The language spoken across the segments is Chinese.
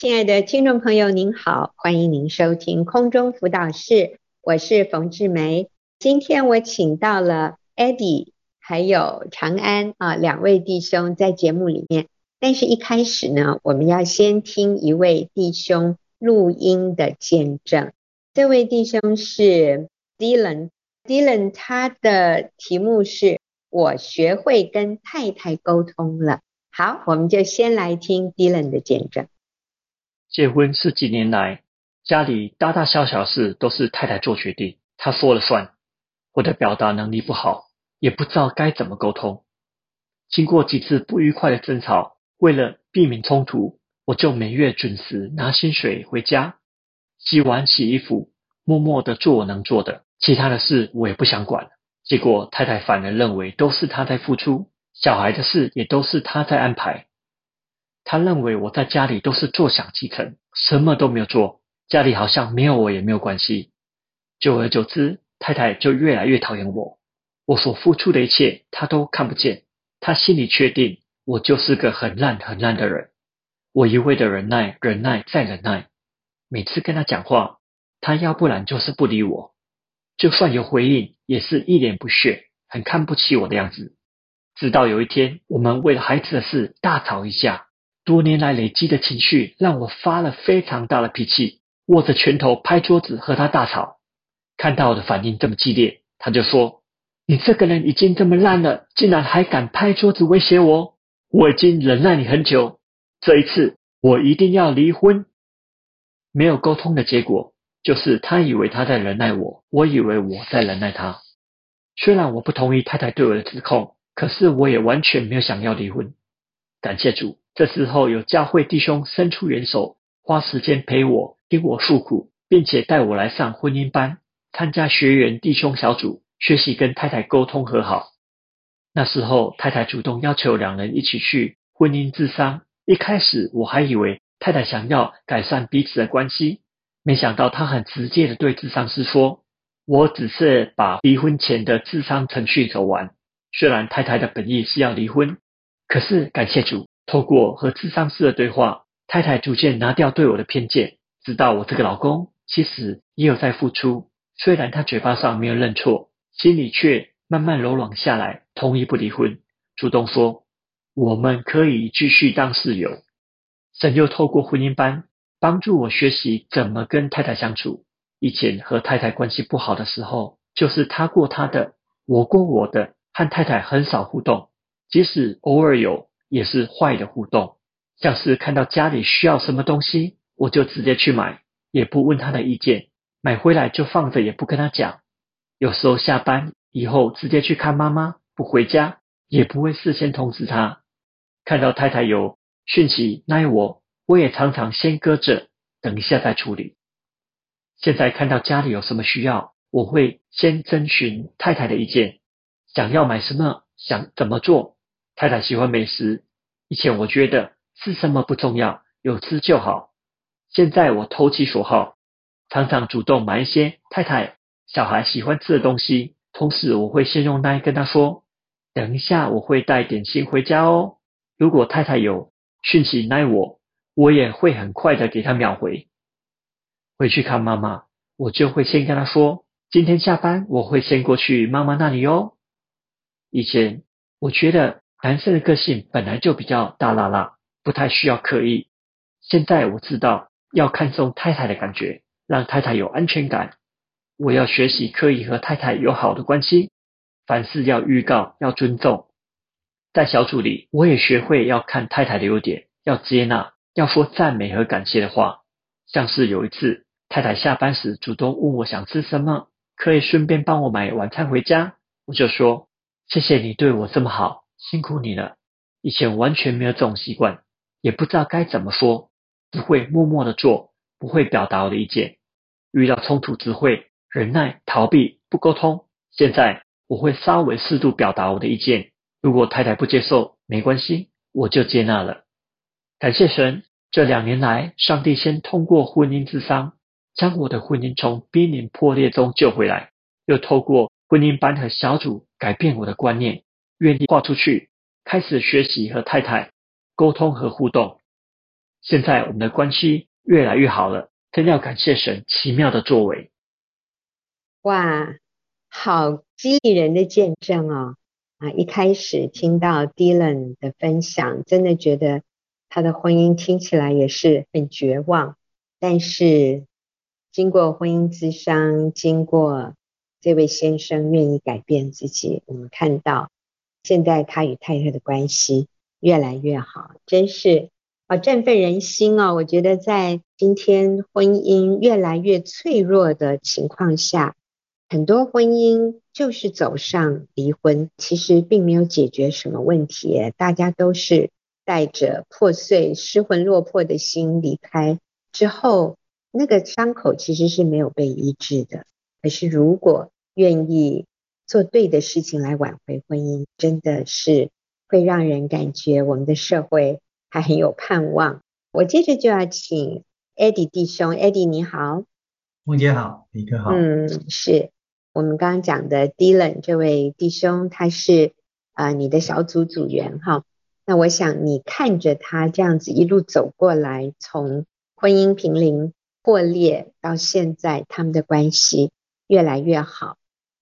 亲爱的听众朋友，您好，欢迎您收听空中辅导室，我是冯志梅。今天我请到了 Eddie 还有长安啊两位弟兄在节目里面，但是一开始呢，我们要先听一位弟兄录音的见证。这位弟兄是 Dylan，Dylan 他的题目是我学会跟太太沟通了。好，我们就先来听 Dylan 的见证。结婚十几年来，家里大大小小事都是太太做决定，她说了算。我的表达能力不好，也不知道该怎么沟通。经过几次不愉快的争吵，为了避免冲突，我就每月准时拿薪水回家，洗碗、洗衣服，默默的做我能做的，其他的事我也不想管。结果太太反而认为都是她在付出，小孩的事也都是她在安排。他认为我在家里都是坐享其成，什么都没有做，家里好像没有我也没有关系。久而久之，太太就越来越讨厌我。我所付出的一切，她都看不见。她心里确定我就是个很烂很烂的人。我一味的忍耐，忍耐再忍耐。每次跟她讲话，她要不然就是不理我，就算有回应，也是一脸不屑，很看不起我的样子。直到有一天，我们为了孩子的事大吵一架。多年来累积的情绪让我发了非常大的脾气，握着拳头拍桌子和他大吵。看到我的反应这么激烈，他就说：“你这个人已经这么烂了，竟然还敢拍桌子威胁我！我已经忍耐你很久，这一次我一定要离婚。”没有沟通的结果就是他以为他在忍耐我，我以为我在忍耐他。虽然我不同意太太对我的指控，可是我也完全没有想要离婚。感谢主。这时候有教会弟兄伸出援手，花时间陪我，听我诉苦，并且带我来上婚姻班，参加学员弟兄小组，学习跟太太沟通和好。那时候太太主动要求两人一起去婚姻智商，一开始我还以为太太想要改善彼此的关系，没想到她很直接的对智商师说：“我只是把离婚前的智商程序走完。”虽然太太的本意是要离婚，可是感谢主。透过和智商师的对话，太太逐渐拿掉对我的偏见，知道我这个老公其实也有在付出。虽然他嘴巴上没有认错，心里却慢慢柔软下来，同意不离婚，主动说我们可以继续当室友。神又透过婚姻班帮助我学习怎么跟太太相处。以前和太太关系不好的时候，就是他过他的，我过我的，和太太很少互动，即使偶尔有。也是坏的互动，像是看到家里需要什么东西，我就直接去买，也不问他的意见，买回来就放着，也不跟他讲。有时候下班以后直接去看妈妈，不回家，也不会事先通知他。看到太太有讯息赖我，我也常常先搁着，等一下再处理。现在看到家里有什么需要，我会先征询太太的意见，想要买什么，想怎么做。太太喜欢美食，以前我觉得吃什么不重要，有吃就好。现在我投其所好，常常主动买一些太太、小孩喜欢吃的东西。同时，我会先用耐跟她说：“等一下我会带点心回家哦。”如果太太有讯息耐我，我也会很快的给她秒回。回去看妈妈，我就会先跟她说：“今天下班我会先过去妈妈那里哦。”以前我觉得。男生的个性本来就比较大剌剌，不太需要刻意。现在我知道要看重太太的感觉，让太太有安全感。我要学习刻意和太太有好的关系，凡事要预告，要尊重。在小组里，我也学会要看太太的优点，要接纳，要说赞美和感谢的话。像是有一次，太太下班时主动问我想吃什么，可以顺便帮我买晚餐回家，我就说谢谢你对我这么好。辛苦你了。以前完全没有这种习惯，也不知道该怎么说，只会默默的做，不会表达我的意见。遇到冲突只会忍耐、逃避、不沟通。现在我会稍微适度表达我的意见。如果太太不接受，没关系，我就接纳了。感谢神，这两年来，上帝先通过婚姻之商，将我的婚姻从濒临破裂中救回来，又透过婚姻班和小组改变我的观念。愿意跨出去，开始学习和太太沟通和互动。现在我们的关系越来越好了，更要感谢神奇妙的作为。哇，好激励人的见证哦！啊，一开始听到 Dylan 的分享，真的觉得他的婚姻听起来也是很绝望。但是经过婚姻咨商，经过这位先生愿意改变自己，我们看到现在他与太太的关系越来越好，真是啊振奋人心哦！我觉得在今天婚姻越来越脆弱的情况下，很多婚姻就是走上离婚，其实并没有解决什么问题，大家都是带着破碎、失魂落魄的心离开之后，那个伤口其实是没有被医治的。可是如果愿意做对的事情来挽回婚姻，真的是会让人感觉我们的社会还很有盼望。我接着就要请 Eddie 弟兄，Eddie 你好，梦姐好，李哥好，嗯，是。我们刚刚讲的 Dylan 这位弟兄，他是啊、呃、你的小组组员哈。那我想你看着他这样子一路走过来，从婚姻濒临破裂到现在，他们的关系越来越好。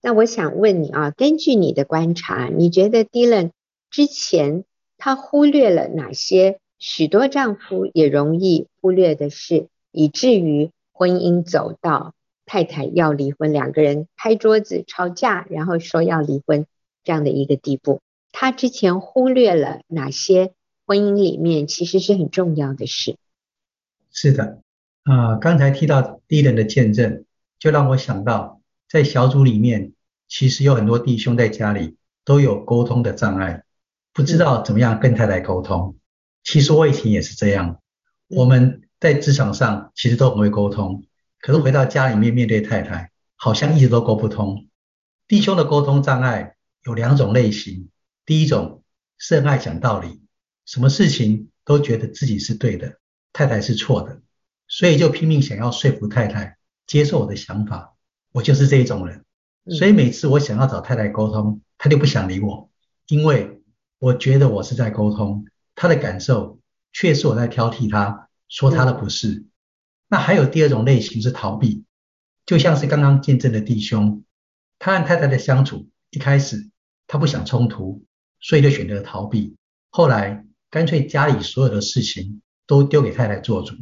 那我想问你啊，根据你的观察，你觉得 Dylan 之前他忽略了哪些许多丈夫也容易忽略的事，以至于婚姻走到？太太要离婚，两个人拍桌子吵架，然后说要离婚这样的一个地步。他之前忽略了哪些婚姻里面其实是很重要的事？是的，啊、刚才提到 Dylan 的见证，就让我想到，在小组里面，其实有很多弟兄在家里都有沟通的障碍，不知道怎么样跟太太沟通。其实我以前也是这样，我们在职场上其实都很会沟通。可是回到家里面面对太太，好像一直都沟不通。弟兄的沟通障碍有两种类型，第一种是很爱讲道理，什么事情都觉得自己是对的，太太是错的，所以就拼命想要说服太太接受我的想法。我就是这一种人，所以每次我想要找太太沟通，她就不想理我，因为我觉得我是在沟通，她的感受却是我在挑剔她，说她的不是。那还有第二种类型是逃避，就像是刚刚见证的弟兄，他和太太的相处，一开始他不想冲突，所以就选择逃避，后来干脆家里所有的事情都丢给太太做主，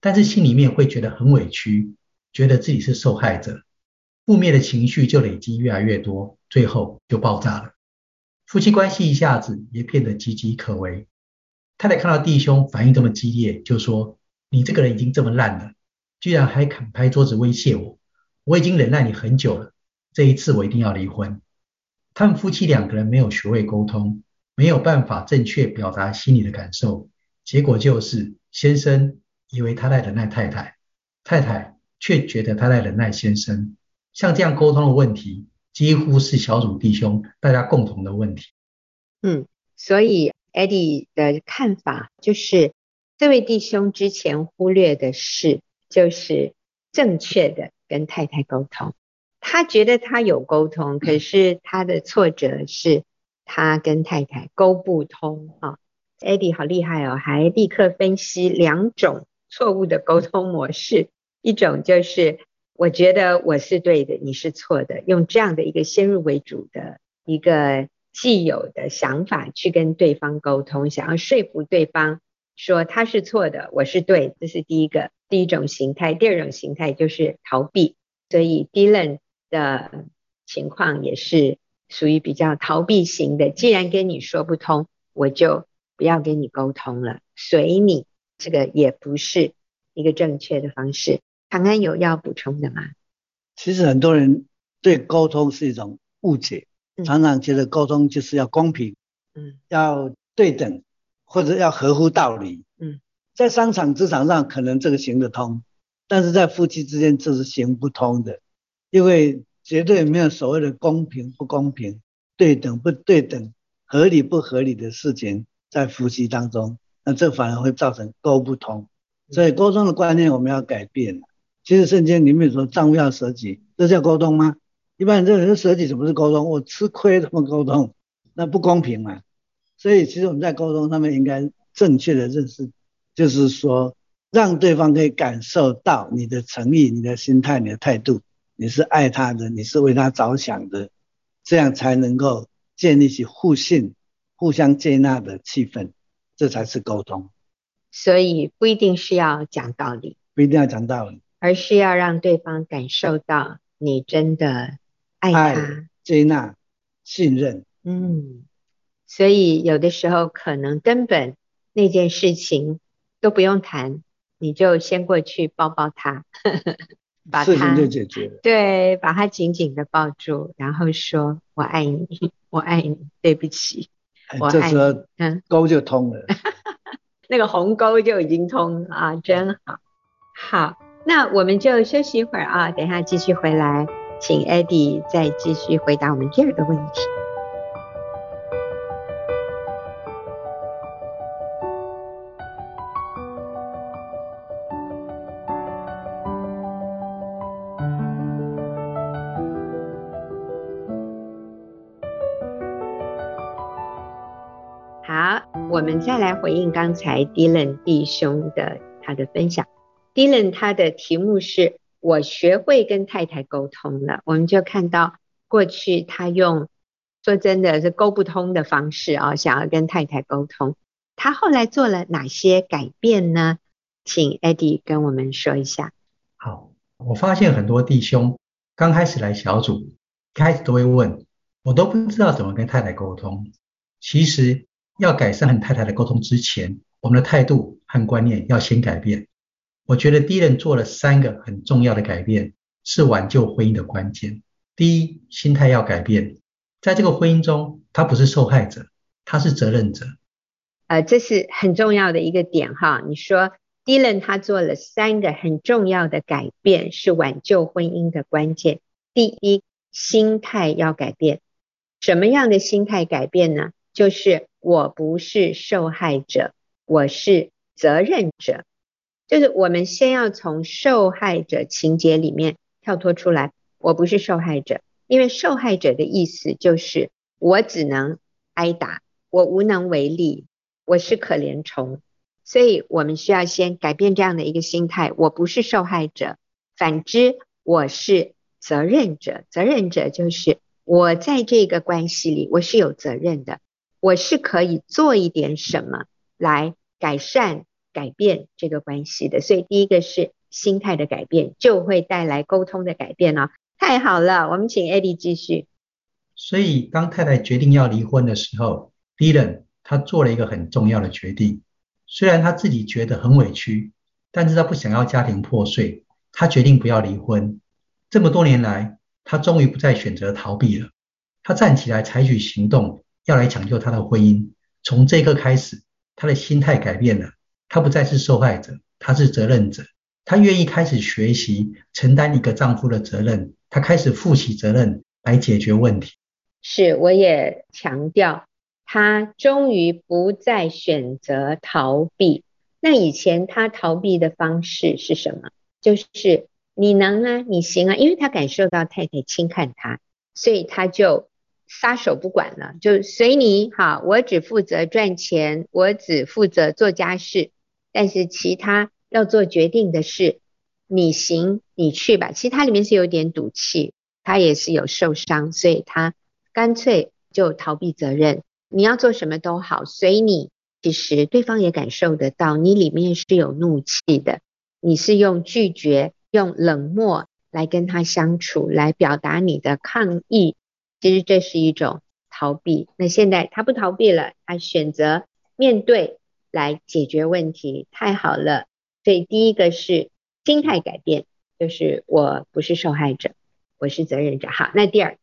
但是心里面会觉得很委屈，觉得自己是受害者，负面的情绪就累积越来越多，最后就爆炸了，夫妻关系一下子也变得岌岌可危。太太看到弟兄反应这么激烈，就说。你这个人已经这么烂了，居然还敢拍桌子威胁我！我已经忍耐你很久了，这一次我一定要离婚。他们夫妻两个人没有学会沟通，没有办法正确表达心里的感受，结果就是先生以为他在忍耐太太，太太却觉得他在忍耐先生。像这样沟通的问题，几乎是小组弟兄大家共同的问题。嗯，所以 Eddie 的看法就是。这位弟兄之前忽略的事，就是正确的跟太太沟通。他觉得他有沟通，可是他的挫折是他跟太太沟不通啊。Eddie 好厉害哦，还立刻分析两种错误的沟通模式。一种就是我觉得我是对的，你是错的，用这样的一个先入为主的一个既有的想法去跟对方沟通，想要说服对方。说他是错的，我是对，这是第一个第一种形态。第二种形态就是逃避，所以 Dylan 的情况也是属于比较逃避型的。既然跟你说不通，我就不要跟你沟通了，随你。这个也不是一个正确的方式。长安有要补充的吗？其实很多人对沟通是一种误解，常常觉得沟通就是要公平，嗯，要对等。或者要合乎道理，嗯，在商场职场上可能这个行得通，但是在夫妻之间这是行不通的，因为绝对没有所谓的公平不公平、对等不对等、合理不合理的事情在夫妻当中，那这反而会造成沟不通。所以沟通的观念我们要改变。其实圣经里面说丈夫要舍己，这叫沟通吗？一般人认为舍己怎么是沟通？我吃亏怎么沟通？那不公平嘛。所以，其实我们在沟通上面应该正确的认识就是说让对方可以感受到你的诚意、你的心态、你的态度，你是爱他的，你是为他着想的，这样才能够建立起互信、互相接纳的气氛，这才是沟通。所以不一定是要讲道理，不一定要讲道理，而是要让对方感受到你真的爱他、爱接纳、信任。嗯，所以有的时候可能根本那件事情都不用谈，你就先过去抱抱他，呵呵把他事情就解决了。对，把他紧紧的抱住，然后说：“我爱你，我爱你，对不起，哎、我爱你。”这时候，嗯，沟就通了。那个鸿沟就已经通了啊，真好。好，那我们就休息一会儿啊，等一下继续回来，请 Eddie 再继续回答我们第二个问题。好我们再来回应刚才 Dylan 弟兄的他的分享。Dylan 他的题目是“我学会跟太太沟通了”，我们就看到过去他用说真的是沟不通的方式啊，想要跟太太沟通。他后来做了哪些改变呢？请 Eddie 跟我们说一下。好，我发现很多弟兄刚开始来小组，开始都会问，我都不知道怎么跟太太沟通。其实。要改善和太太的沟通之前，我们的态度和观念要先改变。我觉得 Dylan 做了三个很重要的改变，是挽救婚姻的关键。第一，心态要改变，在这个婚姻中，他不是受害者，他是责任者。呃，这是很重要的一个点哈。你说 Dylan 他做了三个很重要的改变，是挽救婚姻的关键。第一，心态要改变。什么样的心态改变呢？就是我不是受害者，我是责任者。就是我们先要从受害者情节里面跳脱出来。我不是受害者，因为受害者的意思就是我只能挨打，我无能为力，我是可怜虫。所以我们需要先改变这样的一个心态。我不是受害者，反之，我是责任者。责任者就是我在这个关系里，我是有责任的。我是可以做一点什么来改善、改变这个关系的，所以第一个是心态的改变，就会带来沟通的改变哦。太好了，我们请 Eddie 继续。所以当太太决定要离婚的时候，Dylan 他做了一个很重要的决定。虽然他自己觉得很委屈，但是他不想要家庭破碎，他决定不要离婚。这么多年来，他终于不再选择逃避了，他站起来采取行动。要来抢救他的婚姻，从这一刻开始，他的心态改变了，他不再是受害者，他是责任者，他愿意开始学习承担一个丈夫的责任，他开始负起责任来解决问题。是，我也强调，他终于不再选择逃避。那以前他逃避的方式是什么？就是你能啊，你行啊，因为他感受到太太轻看他，所以他就。撒手不管了，就随你好，我只负责赚钱，我只负责做家事，但是其他要做决定的事，你行你去吧。其实他里面是有点赌气，他也是有受伤，所以他干脆就逃避责任。你要做什么都好，随你。其实对方也感受得到，你里面是有怒气的，你是用拒绝、用冷漠来跟他相处，来表达你的抗议。其实这是一种逃避。那现在他不逃避了，他选择面对来解决问题，太好了。所以第一个是心态改变，就是我不是受害者，我是责任者。好，那第二，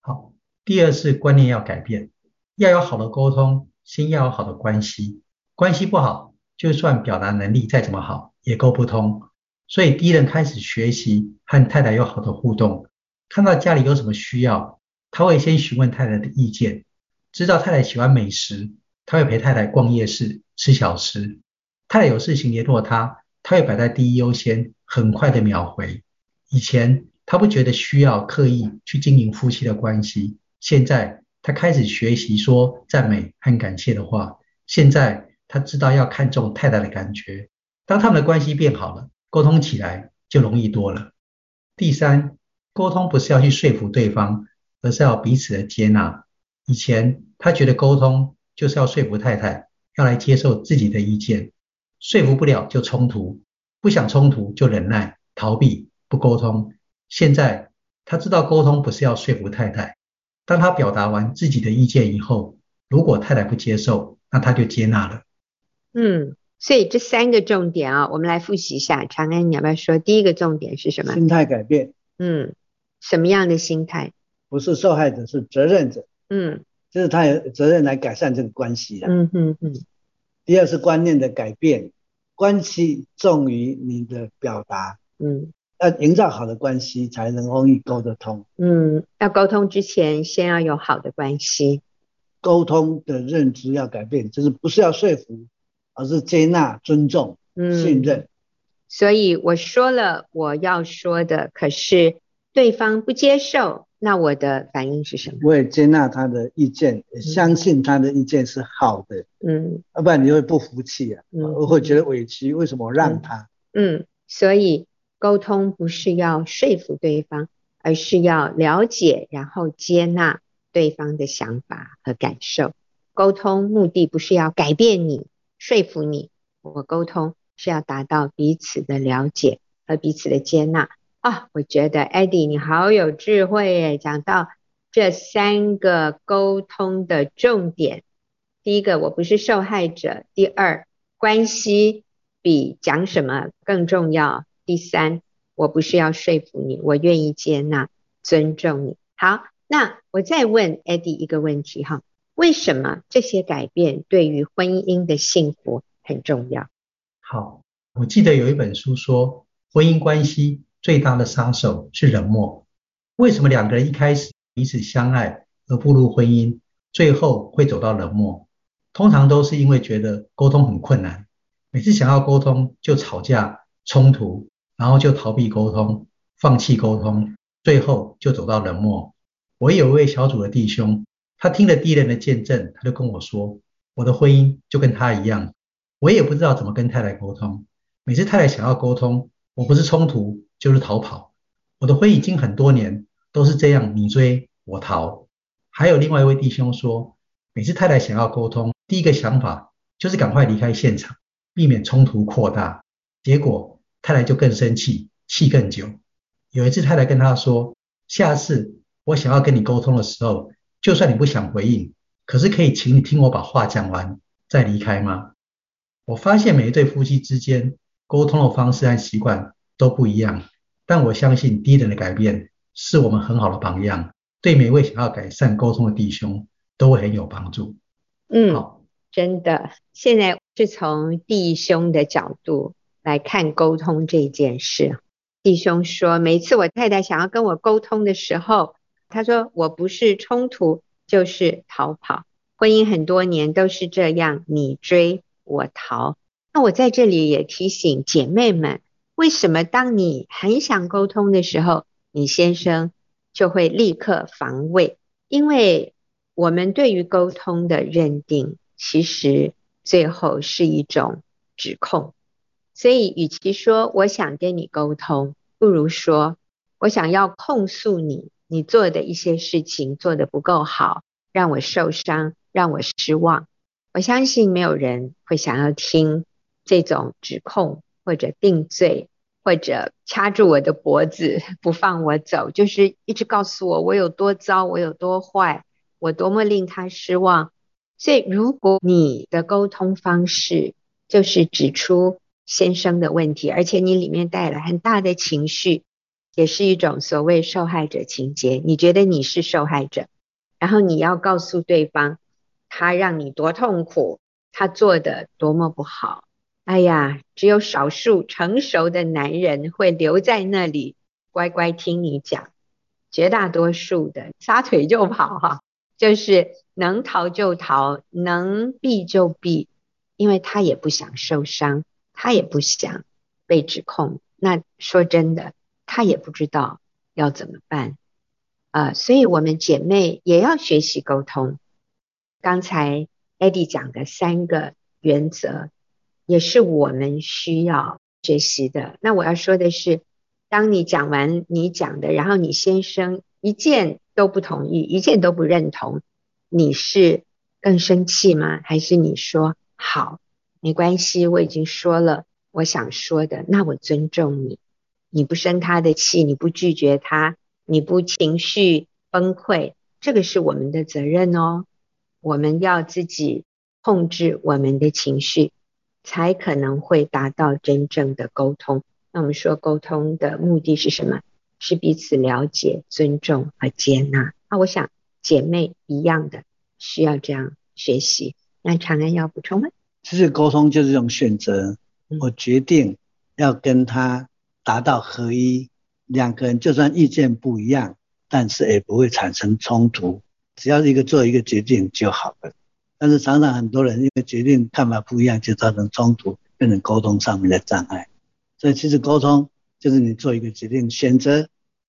好，第二是观念要改变，要有好的沟通，先要有好的关系。关系不好，就算表达能力再怎么好，也沟不通。所以第一人开始学习和太太有好的互动，看到家里有什么需要。他会先询问太太的意见，知道太太喜欢美食，他会陪太太逛夜市吃小吃。太太有事情联络他，他会摆在第一优先，很快的秒回。以前他不觉得需要刻意去经营夫妻的关系，现在他开始学习说赞美和感谢的话。现在他知道要看重太太的感觉。当他们的关系变好了，沟通起来就容易多了。第三，沟通不是要去说服对方，而是要彼此的接纳。以前他觉得沟通就是要说服太太，要来接受自己的意见，说服不了就冲突，不想冲突就忍耐、逃避、不沟通。现在他知道沟通不是要说服太太，当他表达完自己的意见以后，如果太太不接受，那他就接纳了。嗯。所以这三个重点啊，我们来复习一下。长安，你要不要说第一个重点是什么？心态改变。嗯，什么样的心态？不是受害者，是责任者。嗯，就是他有责任来改善这个关系的。嗯嗯嗯。第二是观念的改变，关系重于你的表达。嗯，要营造好的关系才能容易沟得通。嗯，要沟通之前先要有好的关系。沟通的认知要改变，就是不是要说服。而是接纳、尊重、信任。嗯，所以我说了我要说的，可是对方不接受，那我的反应是什么？我也接纳他的意见，也相信他的意见是好的。嗯，要不然你会不服气啊，我、嗯、会觉得委屈，为什么让他？嗯，所以沟通不是要说服对方，而是要了解，然后接纳对方的想法和感受。沟通目的不是要改变你。说服你，我沟通是要达到彼此的了解和彼此的接纳啊！我觉得 Eddie 你好有智慧诶，讲到这三个沟通的重点：第一个，我不是受害者；第二，关系比讲什么更重要；第三，我不是要说服你，我愿意接纳、尊重你。好，那我再问 Eddie 一个问题哈。为什么这些改变对于婚姻的幸福很重要？好，我记得有一本书说，婚姻关系最大的杀手是冷漠。为什么两个人一开始彼此相爱而步入婚姻，最后会走到冷漠？通常都是因为觉得沟通很困难，每次想要沟通就吵架冲突，然后就逃避沟通，放弃沟通，最后就走到冷漠。我有一位小组的弟兄。他听了第一人的见证，他就跟我说：“我的婚姻就跟他一样，我也不知道怎么跟太太沟通。每次太太想要沟通，我不是冲突就是逃跑。我的婚姻已经很多年都是这样，你追我逃。”还有另外一位弟兄说，每次太太想要沟通，第一个想法就是赶快离开现场，避免冲突扩大。结果太太就更生气，气更久。有一次太太跟他说：“下次我想要跟你沟通的时候。”就算你不想回应，可是可以请你听我把话讲完再离开吗？我发现每一对夫妻之间沟通的方式和习惯都不一样，但我相信低等的改变是我们很好的榜样，对每位想要改善沟通的弟兄都会很有帮助。嗯，好，真的，现在是从弟兄的角度来看沟通这件事。弟兄说，每次我太太想要跟我沟通的时候，他说：“我不是冲突，就是逃跑。婚姻很多年都是这样，你追我逃。那我在这里也提醒姐妹们，为什么当你很想沟通的时候，你先生就会立刻防卫？因为我们对于沟通的认定，其实最后是一种指控。所以，与其说我想跟你沟通，不如说我想要控诉你。”你做的一些事情做得不够好，让我受伤，让我失望。我相信没有人会想要听这种指控，或者定罪，或者掐住我的脖子 不放我走，就是一直告诉我我有多糟，我有多坏，我多么令他失望。所以，如果你的沟通方式就是指出先生的问题，而且你里面带了很大的情绪。也是一种所谓受害者情节，你觉得你是受害者，然后你要告诉对方，他让你多痛苦，他做的多么不好。哎呀，只有少数成熟的男人会留在那里乖乖听你讲，绝大多数的撒腿就跑哈，就是能逃就逃，能避就避，因为他也不想受伤，他也不想被指控。那说真的。他也不知道要怎么办，呃，所以我们姐妹也要学习沟通。刚才艾迪讲的三个原则，也是我们需要学习的。那我要说的是，当你讲完你讲的，然后你先生一件都不同意，一件都不认同，你是更生气吗？还是你说好，没关系，我已经说了我想说的，那我尊重你，你不生他的气，你不拒绝他，你不情绪崩溃，这个是我们的责任哦。我们要自己控制我们的情绪，才可能会达到真正的沟通。那我们说沟通的目的是什么？是彼此了解、尊重和接纳。那我想姐妹一样的需要这样学习。那长安要补充吗？其实沟通就是一种选择。我决定要跟他达到合一，两个人就算意见不一样，但是也不会产生冲突。只要一个做一个决定就好了，但是常常很多人因为决定看法不一样，就造成冲突，变成沟通上面的障碍。所以其实沟通就是你做一个决定，选择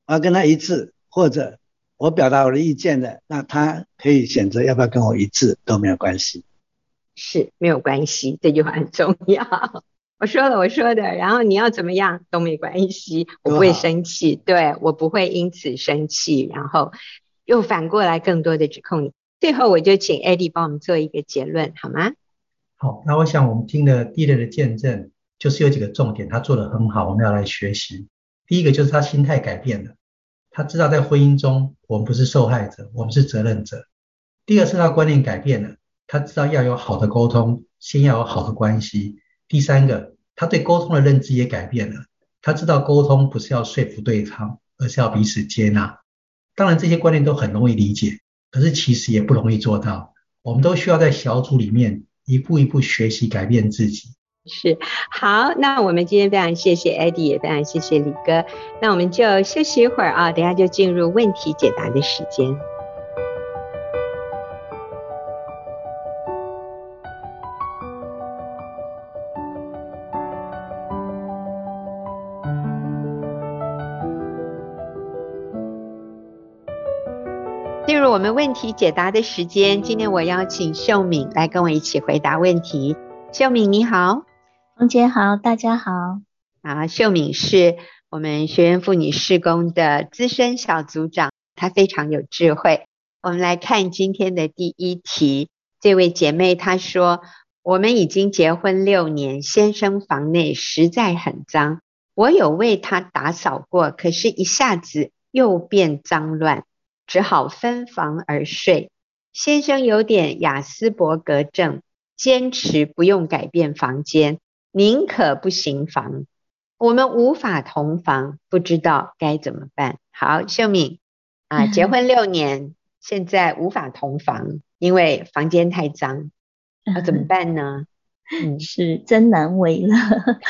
我要跟他一致，或者我表达我的意见的，那他可以选择要不要跟我一致都没有关系。是没有关系，这句话很重要。我说了我说的，然后你要怎么样都没关系，我不会生气，对，我不会因此生气，然后。又反过来更多的指控你，最后我就请 Eddie 帮我们做一个结论，好吗？好，那我想我们听了第一类的见证，就是有几个重点，他做得很好，我们要来学习。第一个就是他心态改变了，他知道在婚姻中我们不是受害者，我们是责任者。第二是他观念改变了，他知道要有好的沟通，先要有好的关系。第三个，他对沟通的认知也改变了，他知道沟通不是要说服对方，而是要彼此接纳。当然，这些观念都很容易理解，可是其实也不容易做到。我们都需要在小组里面一步一步学习改变自己。是，好，那我们今天非常谢谢 Eddie，也非常谢谢李哥。那我们就休息一会儿啊，等下就进入问题解答的时间。我们问题解答的时间，今天我邀请秀敏来跟我一起回答问题。秀敏你好，冯姐好，大家好。啊，秀敏是我们学员妇女事工的资深小组长，她非常有智慧。我们来看今天的第一题，这位姐妹她说：“我们已经结婚六年，先生房内实在很脏，我有为他打扫过，可是一下子又变脏乱。”只好分房而睡。先生有点雅斯伯格症，坚持不用改变房间，宁可不行房。我们无法同房，不知道该怎么办。好，秀敏啊，结婚六年，现在无法同房，因为房间太脏，那怎么办呢？嗯，是真难为了。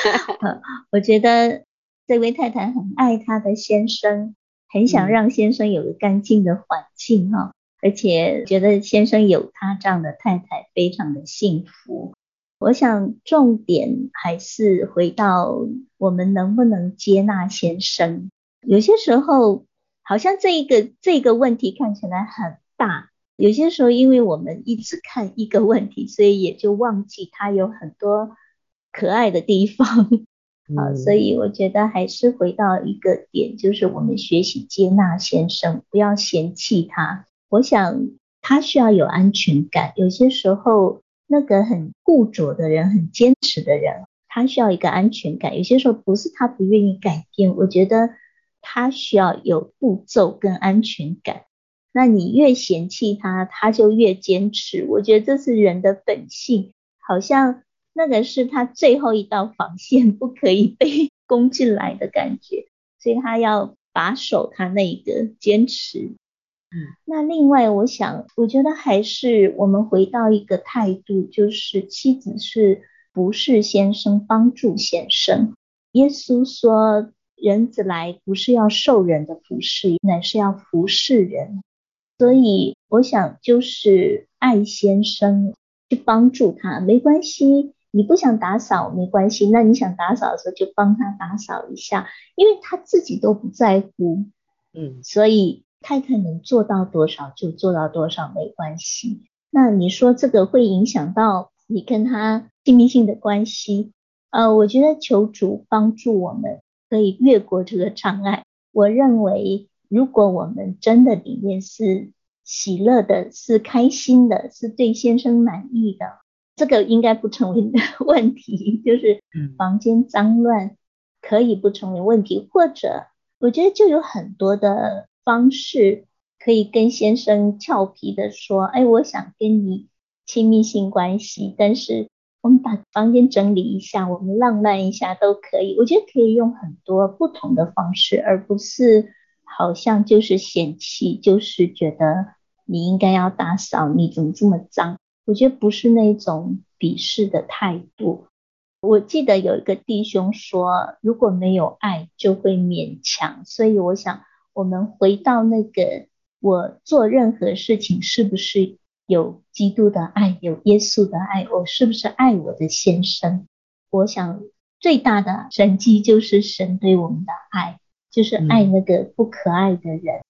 我觉得这位太太很爱她的先生。很想让先生有个干净的环境哈，而且觉得先生有他这样的太太非常的幸福。我想重点还是回到我们能不能接纳先生。有些时候好像这一个这个问题看起来很大，有些时候因为我们一直看一个问题，所以也就忘记他有很多可爱的地方。啊，所以我觉得还是回到一个点，就是我们学习接纳先生，不要嫌弃他。我想他需要有安全感。有些时候那个很固着的人，很坚持的人，他需要一个安全感。有些时候不是他不愿意改变，我觉得他需要有步骤跟安全感。那你越嫌弃他，他就越坚持。我觉得这是人的本性，好像。那个是他最后一道防线，不可以被 攻进来的感觉，所以他要把守他那个坚持。嗯，那另外我想，我觉得还是我们回到一个态度，就是妻子是服侍先生，帮助先生。耶稣说，人子来不是要受人的服侍，乃是要服侍人。所以我想就是爱先生，去帮助他，没关系。你不想打扫没关系，那你想打扫的时候就帮他打扫一下，因为他自己都不在乎，嗯，所以太太能做到多少就做到多少没关系。那你说这个会影响到你跟他亲密性的关系。呃，我觉得求主帮助我们可以越过这个障碍。我认为，如果我们真的里面是喜乐的，是开心的，是对先生满意的，这个应该不成为 问题。就是房间脏乱可以不成为问题，或者我觉得就有很多的方式可以跟先生俏皮的说：“哎，我想跟你亲密性关系，但是。”我们把房间整理一下，我们浪漫一下都可以。我觉得可以用很多不同的方式，而不是好像就是嫌弃，就是觉得你应该要打扫，你怎么这么脏？我觉得不是那种鄙视的态度。我记得有一个弟兄说，如果没有爱，就会勉强。所以我想，我们回到那个，我做任何事情是不是？有基督的爱，有耶稣的爱，我是不是爱我的先生？我想最大的神迹就是神对我们的爱，就是爱那个不可爱的人，嗯、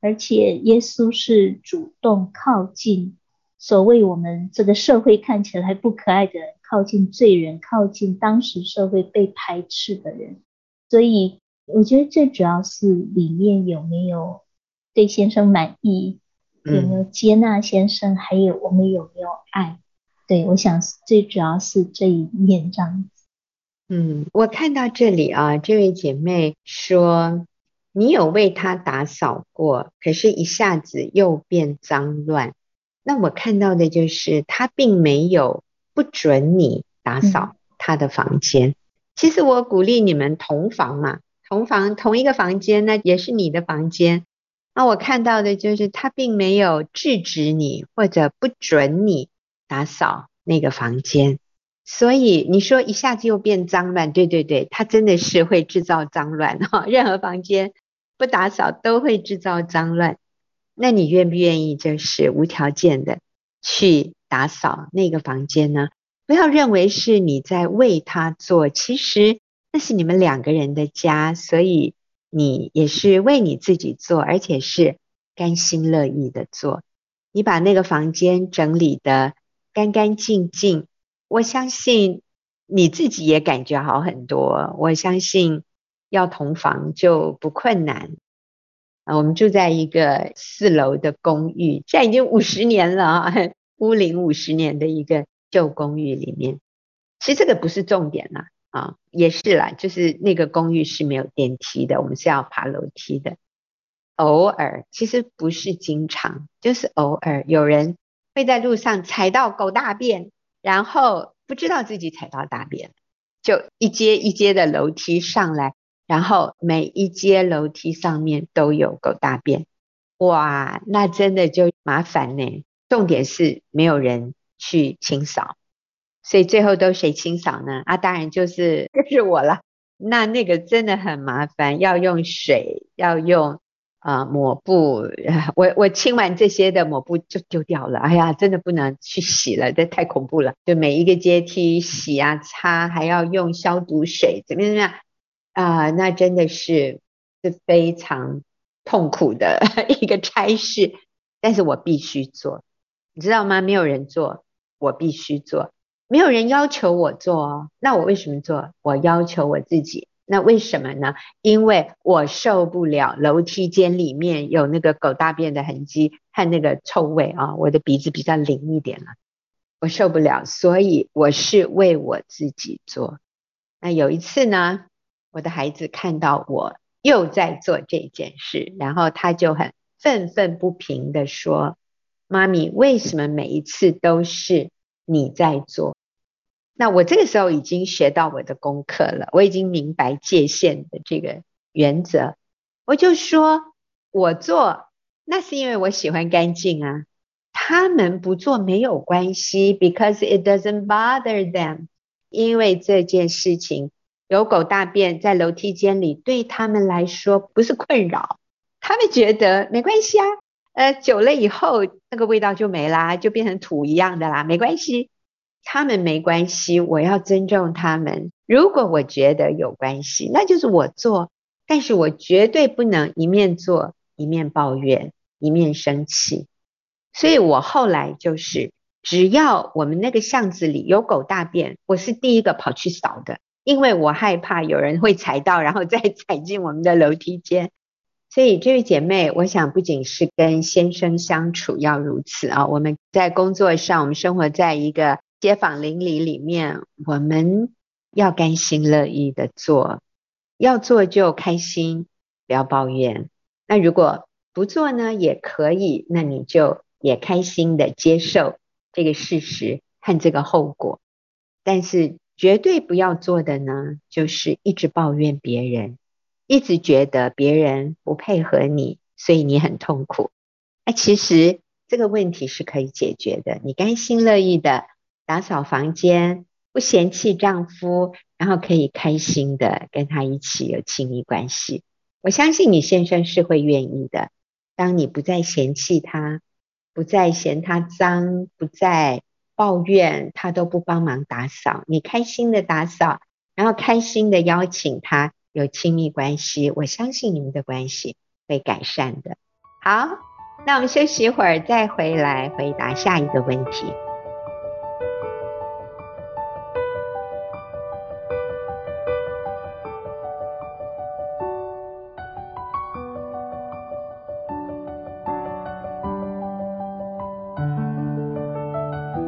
而且耶稣是主动靠近所谓我们这个社会看起来不可爱的人，靠近罪人，靠近当时社会被排斥的人。所以我觉得最主要是里面有没有对先生满意。有没有接纳先生？还有我们有没有爱？对，我想最主要是这一面这样子。嗯，我看到这里啊，这位姐妹说，你有为他打扫过，可是一下子又变脏乱。那我看到的就是他并没有不准你打扫他的房间。嗯、其实我鼓励你们同房嘛，同房同一个房间，那也是你的房间。那我看到的就是他并没有制止你或者不准你打扫那个房间，所以你说一下子又变脏乱，对对对，他真的是会制造脏乱哈，任何房间不打扫都会制造脏乱。那你愿不愿意就是无条件的去打扫那个房间呢？不要认为是你在为他做，其实那是你们两个人的家，所以。你也是为你自己做，而且是甘心乐意的做。你把那个房间整理得干干净净，我相信你自己也感觉好很多。我相信要同房就不困难。啊，我们住在一个四楼的公寓，现在已经五十年了啊，屋龄五十年的一个旧公寓里面。其实这个不是重点啦。啊，也是啦，就是那个公寓是没有电梯的，我们是要爬楼梯的。偶尔，其实不是经常，就是偶尔有人会在路上踩到狗大便，然后不知道自己踩到大便，就一阶一阶的楼梯上来，然后每一阶楼梯上面都有狗大便，哇，那真的就麻烦呢。重点是没有人去清扫。所以最后都谁清扫呢？啊，当然就是 就是我了。那那个真的很麻烦，要用水，要用啊、抹布。我我清完这些的抹布就丢掉了。哎呀，真的不能去洗了，这太恐怖了。就每一个阶梯洗啊擦，还要用消毒水，怎么样怎么样啊、那真的是是非常痛苦的 一个差事。但是我必须做，你知道吗？没有人做，我必须做。没有人要求我做哦，那我为什么做？我要求我自己。那为什么呢？因为我受不了楼梯间里面有那个狗大便的痕迹和那个臭味啊，我的鼻子比较灵一点了，我受不了，所以我是为我自己做。那有一次呢，我的孩子看到我又在做这件事，然后他就很愤愤不平地说：“妈咪，为什么每一次都是？”你在做，那我这个时候已经学到我的功课了，我已经明白界限的这个原则。我就说，我做那是因为我喜欢干净啊，他们不做没有关系，because it doesn't bother them。因为这件事情有狗大便在楼梯间里，对他们来说不是困扰，他们觉得没关系啊。呃，久了以后，那个味道就没啦，就变成土一样的啦，没关系，他们没关系，我要尊重他们。如果我觉得有关系，那就是我做，但是我绝对不能一面做一面抱怨，一面生气。所以我后来就是只要我们那个巷子里有狗大便，我是第一个跑去扫的，因为我害怕有人会踩到，然后再 踩进我们的楼梯间。所以这位姐妹，我想不仅是跟先生相处要如此啊，我们在工作上，我们生活在一个街坊邻里里面，我们要甘心乐意的做，要做就开心，不要抱怨。那如果不做呢，也可以，那你就也开心的接受。这个事实和这个后果，但是绝对不要做的呢，就是一直抱怨别人，一直觉得别人不配合你，所以你很痛苦。哎，其实这个问题是可以解决的，你甘心乐意的打扫房间，不嫌弃丈夫，然后可以开心的跟他一起有亲密关系。我相信你先生是会愿意的，当你不再嫌弃他。不再嫌他脏，不再抱怨他都不帮忙打扫，你开心的打扫，然后开心的邀请他有亲密关系，我相信你们的关系会改善的。好，那我们休息一会儿，再回来回答下一个问题。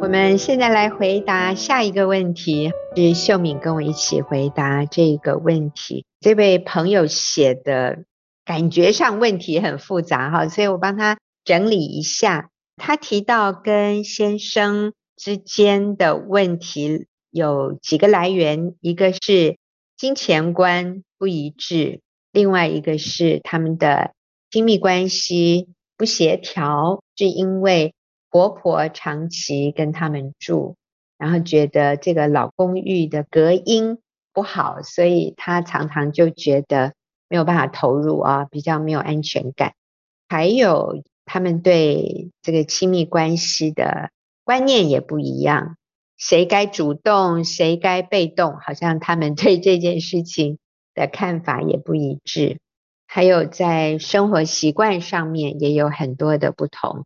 我们现在来回答下一个问题，是秀敏跟我一起回答这个问题。这位朋友写的感觉上问题很复杂哈，所以我帮他整理一下。他提到跟先生之间的问题有几个来源，一个是金钱观不一致，另外一个是他们的亲密关系不协调，是因为。婆婆长期跟他们住，然后觉得这个老公寓的隔音不好，所以她常常就觉得没有办法投入啊，比较没有安全感。还有他们对这个亲密关系的观念也不一样，谁该主动，谁该被动，好像他们对这件事情的看法也不一致。还有在生活习惯上面也有很多的不同。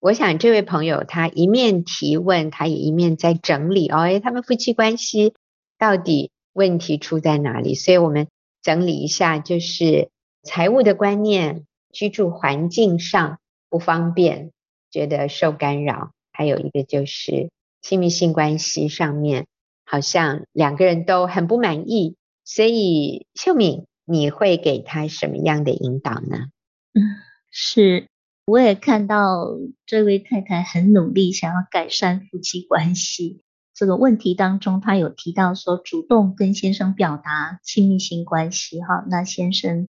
我想这位朋友他一面提问，他也一面在整理哦，哎，他们夫妻关系到底问题出在哪里？所以我们整理一下，就是财务的观念、居住环境上不方便，觉得受干扰，还有一个就是亲密性关系上面好像两个人都很不满意。所以秀敏，你会给他什么样的引导呢？嗯，是。我也看到这位太太很努力，想要改善夫妻关系。这个问题当中，她有提到说，主动跟先生表达亲密性关系，哈，那先生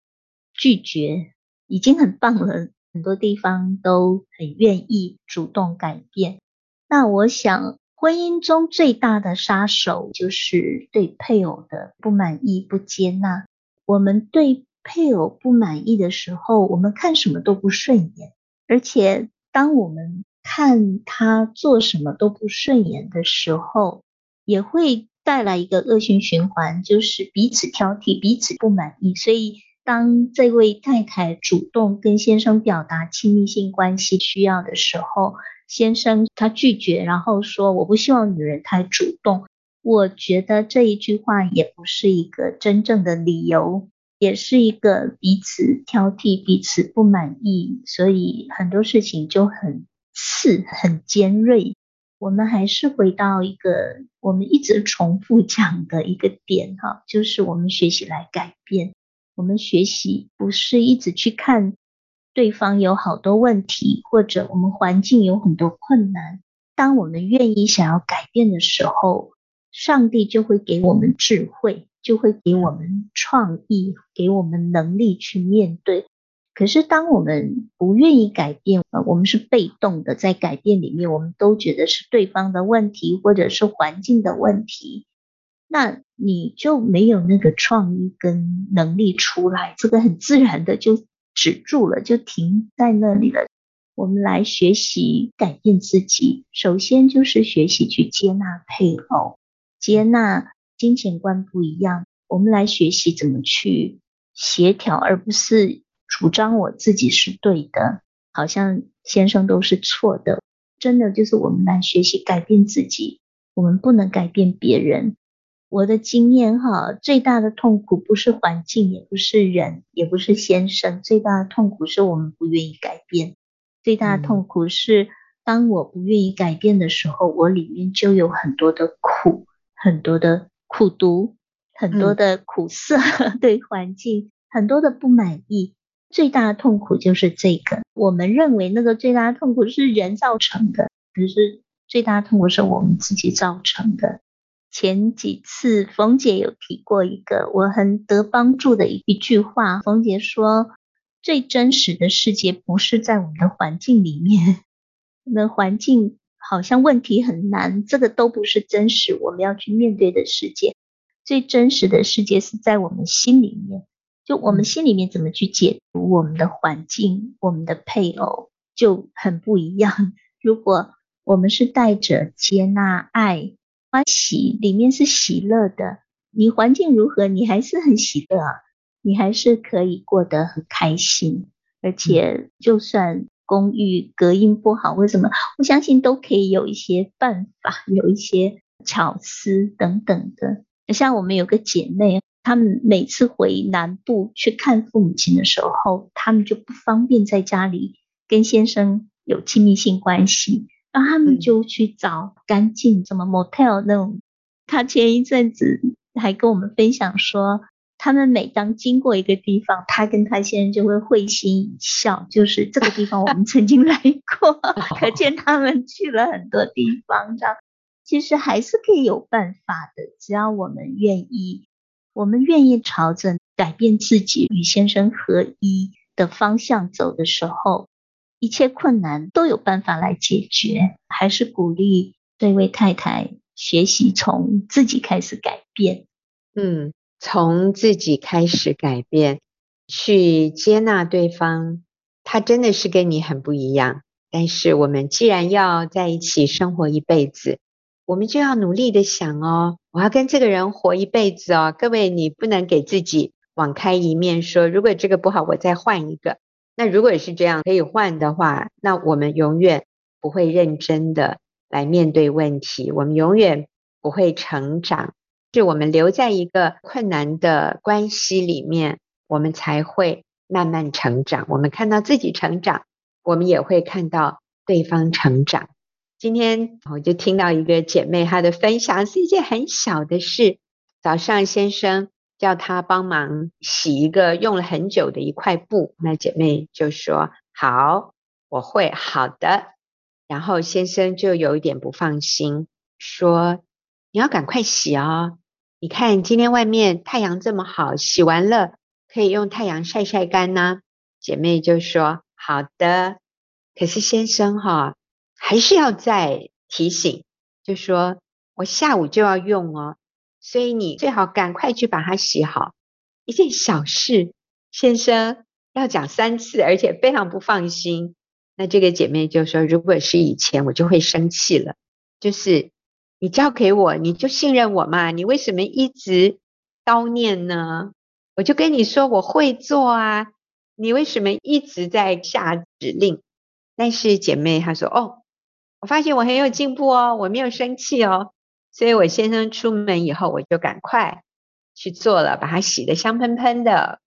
拒绝，已经很棒了。很多地方都很愿意主动改变。那我想，婚姻中最大的杀手就是对配偶的不满意、不接纳。我们对配偶不满意的时候，我们看什么都不顺眼。而且，当我们看他做什么都不顺眼的时候，也会带来一个恶性循环，就是彼此挑剔、彼此不满意。所以，当这位太太主动跟先生表达亲密性关系需要的时候，先生他拒绝，然后说：“我不希望女人太主动。”我觉得这一句话也不是一个真正的理由。也是一个彼此挑剔、彼此不满意，所以很多事情就很刺、很尖锐。我们还是回到一个我们一直重复讲的一个点哈，就是我们学习来改变。我们学习不是一直去看对方有好多问题，或者我们环境有很多困难。当我们愿意想要改变的时候，上帝就会给我们智慧。就会给我们创意，给我们能力去面对。可是，当我们不愿意改变，我们是被动的，在改变里面，我们都觉得是对方的问题，或者是环境的问题，那你就没有那个创意跟能力出来，这个很自然的就止住了，就停在那里了。我们来学习改变自己，首先就是学习去接纳配偶，接纳。金钱观不一样，我们来学习怎么去协调，而不是主张我自己是对的，好像先生都是错的。真的就是我们来学习改变自己，我们不能改变别人。我的经验哈，最大的痛苦不是环境，也不是人，也不是先生，最大的痛苦是我们不愿意改变。最大的痛苦是，当我不愿意改变的时候，我里面就有很多的苦，很多的苦读，很多的苦涩，嗯、对环境很多的不满意。最大的痛苦就是这个。我们认为那个最大的痛苦是人造成的，可是最大的痛苦是我们自己造成的。前几次冯姐有提过一个我很得帮助的一一句话，冯姐说：“最真实的世界不是在我们的环境里面，那环境好像问题很难，这个都不是真实我们要去面对的世界。最真实的世界是在我们心里面，就我们心里面怎么去解读我们的环境，我们的配偶就很不一样。如果我们是带着接纳爱。”欢喜里面是喜乐的，你环境如何，你还是很喜乐啊，你还是可以过得很开心。而且就算公寓隔音不好，为什么？我相信都可以有一些办法，有一些巧思等等的。像我们有个姐妹，她们每次回南部去看父母亲的时候，她们就不方便在家里跟先生有亲密性关系。然后她们就去找干净，什么 motel 那种。她前一阵子还跟我们分享说，他们每当经过一个地方，他跟他先生就会会心一笑，就是这个地方我们曾经来过，可见他们去了很多地方。这样其实还是可以有办法的，只要我们愿意，我们愿意朝着改变自己与先生合一的方向走的时候。一切困难都有办法来解决，还是鼓励这位太太学习从自己开始改变。嗯，从自己开始改变，去接纳对方，他真的是跟你很不一样。但是我们既然要在一起生活一辈子，我们就要努力的想哦，我要跟这个人活一辈子哦。各位，你不能给自己网开一面说，如果这个不好，我再换一个。那如果是这样可以换的话，那我们永远不会认真的来面对问题，我们永远不会成长。是我们留在一个困难的关系里面，我们才会慢慢成长。我们看到自己成长，我们也会看到对方成长。今天我就听到一个姐妹她的分享，是一件很小的事。早上先生。叫她帮忙洗一个用了很久的一块布，那姐妹就说：“好，我会，好的。”然后先生就有一点不放心，说：“你要赶快洗哦，你看今天外面太阳这么好，洗完了可以用太阳晒晒干呢。”姐妹就说：“好的。”可是先生哈还是要再提醒，就说：“我下午就要用哦。”所以你最好赶快去把它洗好，一件小事，先生要讲三次，而且非常不放心。那这个姐妹就说：“如果是以前，我就会生气了。就是你交给我，你就信任我嘛，你为什么一直叨念呢？我就跟你说我会做啊，你为什么一直在下指令？但是姐妹她说：哦，我发现我很有进步哦，我没有生气哦。”所以我先生出门以后，我就赶快去做了，把它洗得香喷喷的。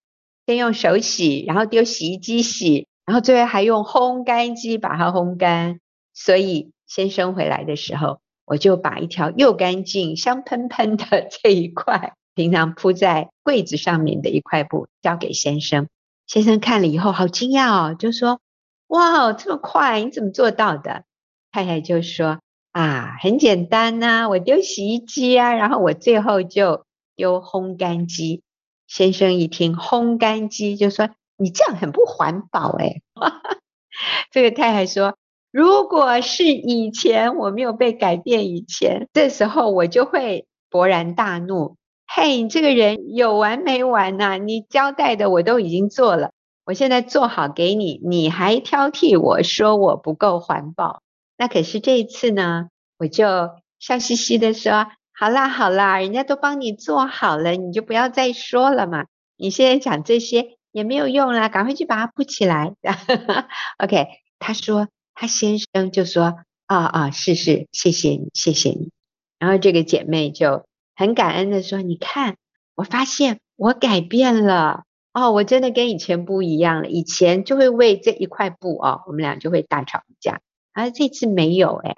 先用手洗，然后丢洗衣机洗，然后最后还用烘干机把它烘干。所以先生回来的时候，我就把一条又干净、香喷喷的 这一块，平常铺在柜子上面的一块布交给先生。先生看了以后好惊讶哦，就说：“哇，这么快，你怎么做到的？”太太就说。啊，很简单呐、我丢洗衣机啊，然后我最后就丢烘干机。先生一听烘干机，就说：“你这样很不环保哎。”这个太太说：“如果是以前我没有被改变以前，这时候我就会勃然大怒。嘿，你这个人有完没完呐、你交代的我都已经做了，我现在做好给你，你还挑剔我说我不够环保。”那可是这一次呢，我就笑嘻嘻的说：“好啦好啦，人家都帮你做好了，你就不要再说了嘛。你现在讲这些也没有用啦，赶快去把它铺起来。” OK，他说他先生就说：“啊啊，是是，谢谢你，谢谢你。然后这个姐妹就很感恩的说：“你看，我发现我改变了哦，我真的跟以前不一样了。以前就会为这一块布哦，我们俩就会大吵一架，而这次没有哎。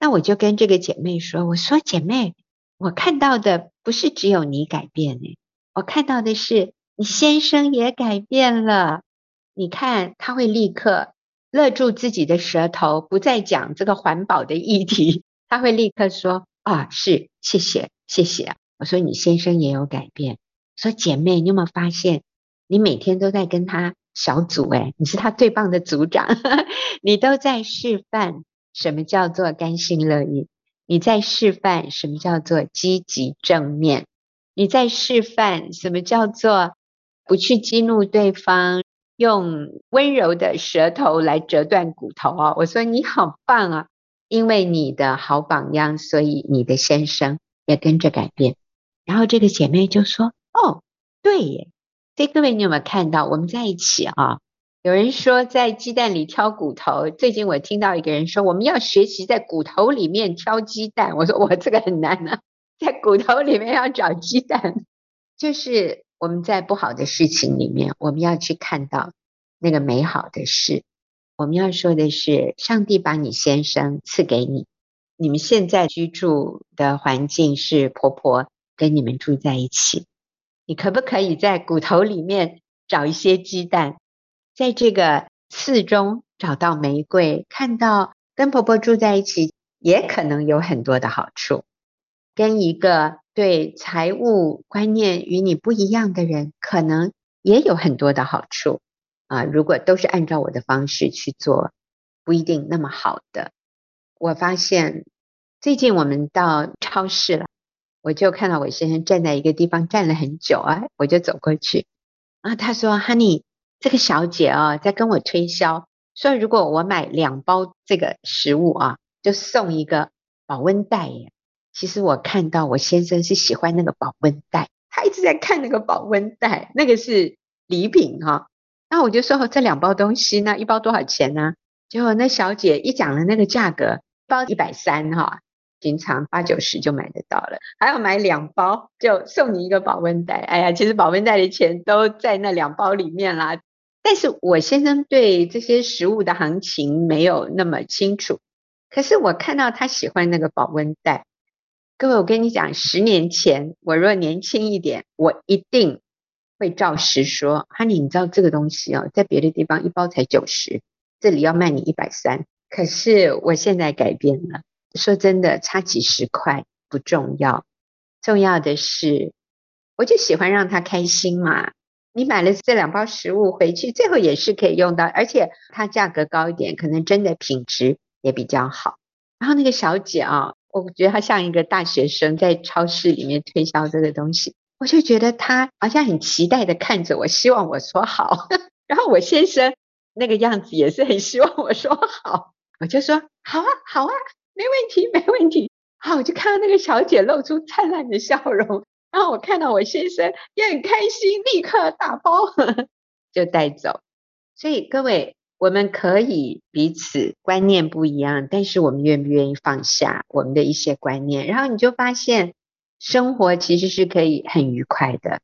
那我就跟这个姐妹说：我说姐妹，我看到的不是只有你改变哎，我看到的是你先生也改变了。你看他会立刻勒住自己的舌头，不再讲这个环保的议题，他会立刻说。”啊，是，谢谢，谢谢。我说你先生也有改变。说姐妹，你有没有发现，你每天都在跟他小组？诶，你是他最棒的组长，你都在示范什么叫做甘心乐意，你在示范什么叫做积极正面，你在示范什么叫做不去激怒对方，用温柔的舌头来折断骨头啊！我说你好棒啊！因为你的好榜样，所以你的先生也跟着改变。然后这个姐妹就说：“哦，对耶。”所以各位，你有没有看到我们在一起啊？有人说在鸡蛋里挑骨头。最近我听到一个人说，我们要学习在骨头里面挑鸡蛋。我说我这个很难啊，在骨头里面要找鸡蛋。就是我们在不好的事情里面，我们要去看到那个美好的事。我们要说的是，上帝把你先生赐给你，你们现在居住的环境是婆婆跟你们住在一起，你可不可以在骨头里面找一些鸡蛋，在这个刺中找到玫瑰，看到跟婆婆住在一起也可能有很多的好处，跟一个对财务观念与你不一样的人，可能也有很多的好处。啊，如果都是按照我的方式去做，不一定那么好的。我发现最近我们到超市了，我就看到我先生站在一个地方站了很久啊，我就走过去啊，他说：“Honey，这个小姐啊，在跟我推销，说如果我买两包这个食物啊，就送一个保温袋耶。”其实我看到我先生是喜欢那个保温袋，他一直在看那个保温袋，那个是礼品哈、那我就说这两包东西呢，一包多少钱呢？结果那小姐一讲了那个价格，包一百三哈，平常八九十就买得到了，还要买两包就送你一个保温袋。哎呀，其实保温袋的钱都在那两包里面啦。但是我先生对这些食物的行情没有那么清楚，可是我看到他喜欢那个保温袋。各位，我跟你讲，十年前我若年轻一点，我一定。会照实说哈尼你知道这个东西哦，在别的地方一包才九十，这里要卖你一百三。可是我现在改变了，说真的，差几十块不重要，重要的是，我就喜欢让他开心嘛。你买了这两包食物回去，最后也是可以用到，而且它价格高一点，可能真的品质也比较好。然后那个小姐啊，我觉得她像一个大学生在超市里面推销这个东西。我就觉得他好像很期待的看着我，希望我说好。然后我先生那个样子也是很希望我说好。我就说好啊，好啊，没问题，没问题。好，我就看到那个小姐露出灿烂的笑容，然后我看到我先生也很开心，立刻打包 就带走。所以各位，我们可以彼此观念不一样，但是我们愿不愿意放下我们的一些观念？然后你就发现。生活其实是可以很愉快的。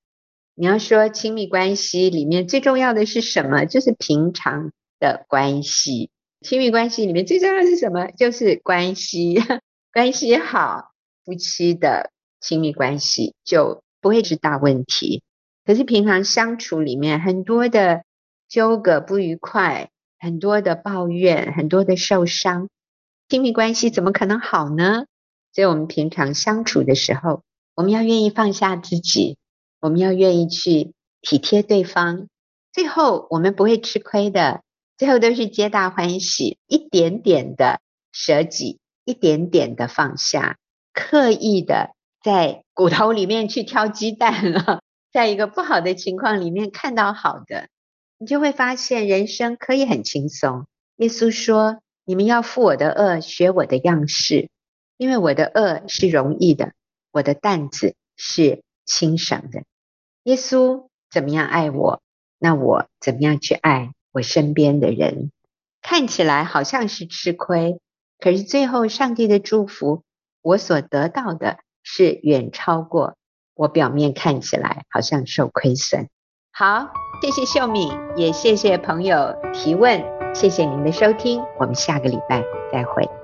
你要说亲密关系里面最重要的是什么？就是平常的关系。亲密关系里面最重要的是什么？就是关系。关系好，夫妻的亲密关系就不会是大问题。可是平常相处里面很多的纠葛不愉快，很多的抱怨，很多的受伤，亲密关系怎么可能好呢？所以我们平常相处的时候，我们要愿意放下自己，我们要愿意去体贴对方，最后我们不会吃亏的，最后都是皆大欢喜，一点点的舍己，一点点的放下，刻意的在骨头里面去挑鸡蛋了，在一个不好的情况里面看到好的，你就会发现人生可以很轻松。耶稣说：“你们要负我的轭，学我的样式，因为我的轭是容易的。”我的担子是轻省的。耶稣怎么样爱我，那我怎么样去爱我身边的人？看起来好像是吃亏，可是最后上帝的祝福，我所得到的是远超过我表面看起来好像受亏损。好，谢谢秀敏，也谢谢朋友提问，谢谢您的收听，我们下个礼拜再会。